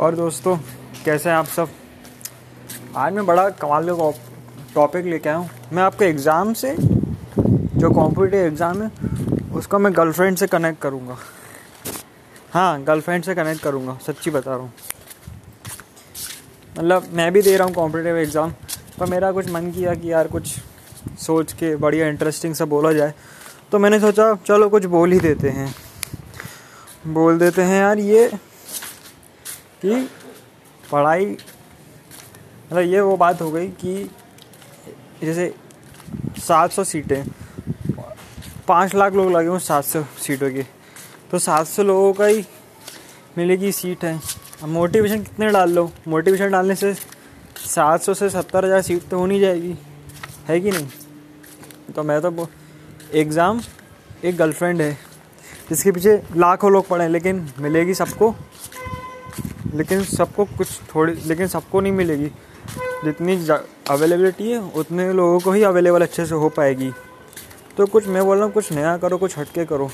और दोस्तों, कैसे हैं आप सब? आज मैं बड़ा कमाल का टॉपिक लेके आया हूँ। मैं आपके एग्ज़ाम से, जो कॉम्पिटिटिव एग्ज़ाम है, उसका मैं गर्लफ्रेंड से कनेक्ट करूँगा। हाँ गर्लफ्रेंड से कनेक्ट करूँगा, सच्ची बता रहा हूँ। मतलब मैं भी दे रहा हूँ कॉम्पिटिटिव एग्ज़ाम पर मेरा कुछ मन किया कि यार कुछ सोच के, बढ़िया इंटरेस्टिंग सा बोला जाए। तो मैंने सोचा, चलो कुछ बोल ही देते हैं। बोल देते हैं, यार ये कि पढ़ाई मतलब ये वो बात हो गई कि जैसे सात सौ सीटें, पाँच लाख लोग लगे सात सौ सीटों की तो सात सौ लोगों का ही मिलेगी सीट है। अब मोटिवेशन कितने डाल लो? मोटिवेशन डालने से सात सौ से सत्तर हज़ार सीट तो होनी जाएगी, है कि नहीं? तो मैं तो एग्ज़ाम एक गर्लफ्रेंड है, जिसके पीछे लाखों लोग पढ़े लेकिन मिलेगी सबको। लेकिन सबको कुछ थोड़ी, लेकिन सबको नहीं मिलेगी। जितनी अवेलेबिलिटी है, उतने लोगों को ही अवेलेबल अच्छे से हो पाएगी। तो कुछ मैं बोल रहा हूँ, कुछ नया करो, कुछ हटके करो।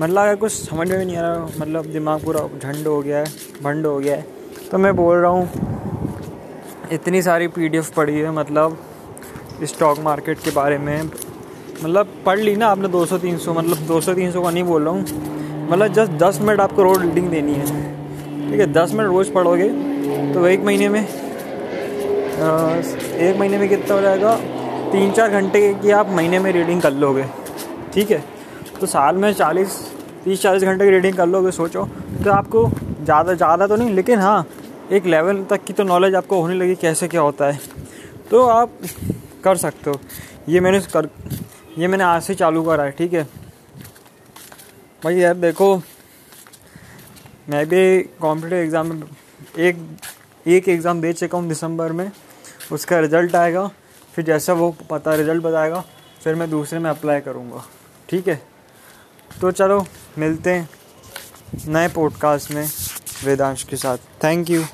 मतलब अगर कुछ समझ में नहीं आ रहा मतलब दिमाग पूरा झंड हो गया है भंड हो गया है। तो मैं बोल रहा हूँ, इतनी सारी पीडीएफ पढ़ी है मतलब स्टॉक मार्केट के बारे में। मतलब पढ़ ली ना आपने 200-300 मतलब 200-300 का नहीं बोल रहा हूँ। मतलब जस्ट 10 मिनट आपको रोड रीडिंग देनी है। ठीक है 10 मिनट रोज़ पढ़ोगे तो एक महीने में एक महीने में कितना हो जाएगा? तीन चार घंटे की आप महीने में रीडिंग कर लोगे, ठीक है? तो साल में चालीस, तीस चालीस घंटे की रीडिंग कर लोगे, सोचो। तो आपको ज़्यादा ज़्यादा तो नहीं, लेकिन हाँ एक लेवल तक की तो नॉलेज आपको होने लगी, कैसे क्या होता है। तो आप कर सकते हो। ये मैंने कर, ये मैंने आज से चालू करा है, ठीक है? भाई, यार देखो मैं भी कॉम्पिटेटिव एग्ज़ाम में एक एक एग्ज़ाम दे चुका हूँ दिसंबर में। उसका रिज़ल्ट आएगा, फिर जैसा वो पता रिज़ल्ट बताएगा, फिर मैं दूसरे में अप्लाई करूँगा। ठीक है? तो चलो, मिलते हैं नए पॉडकास्ट में वेदांश के साथ। Thank you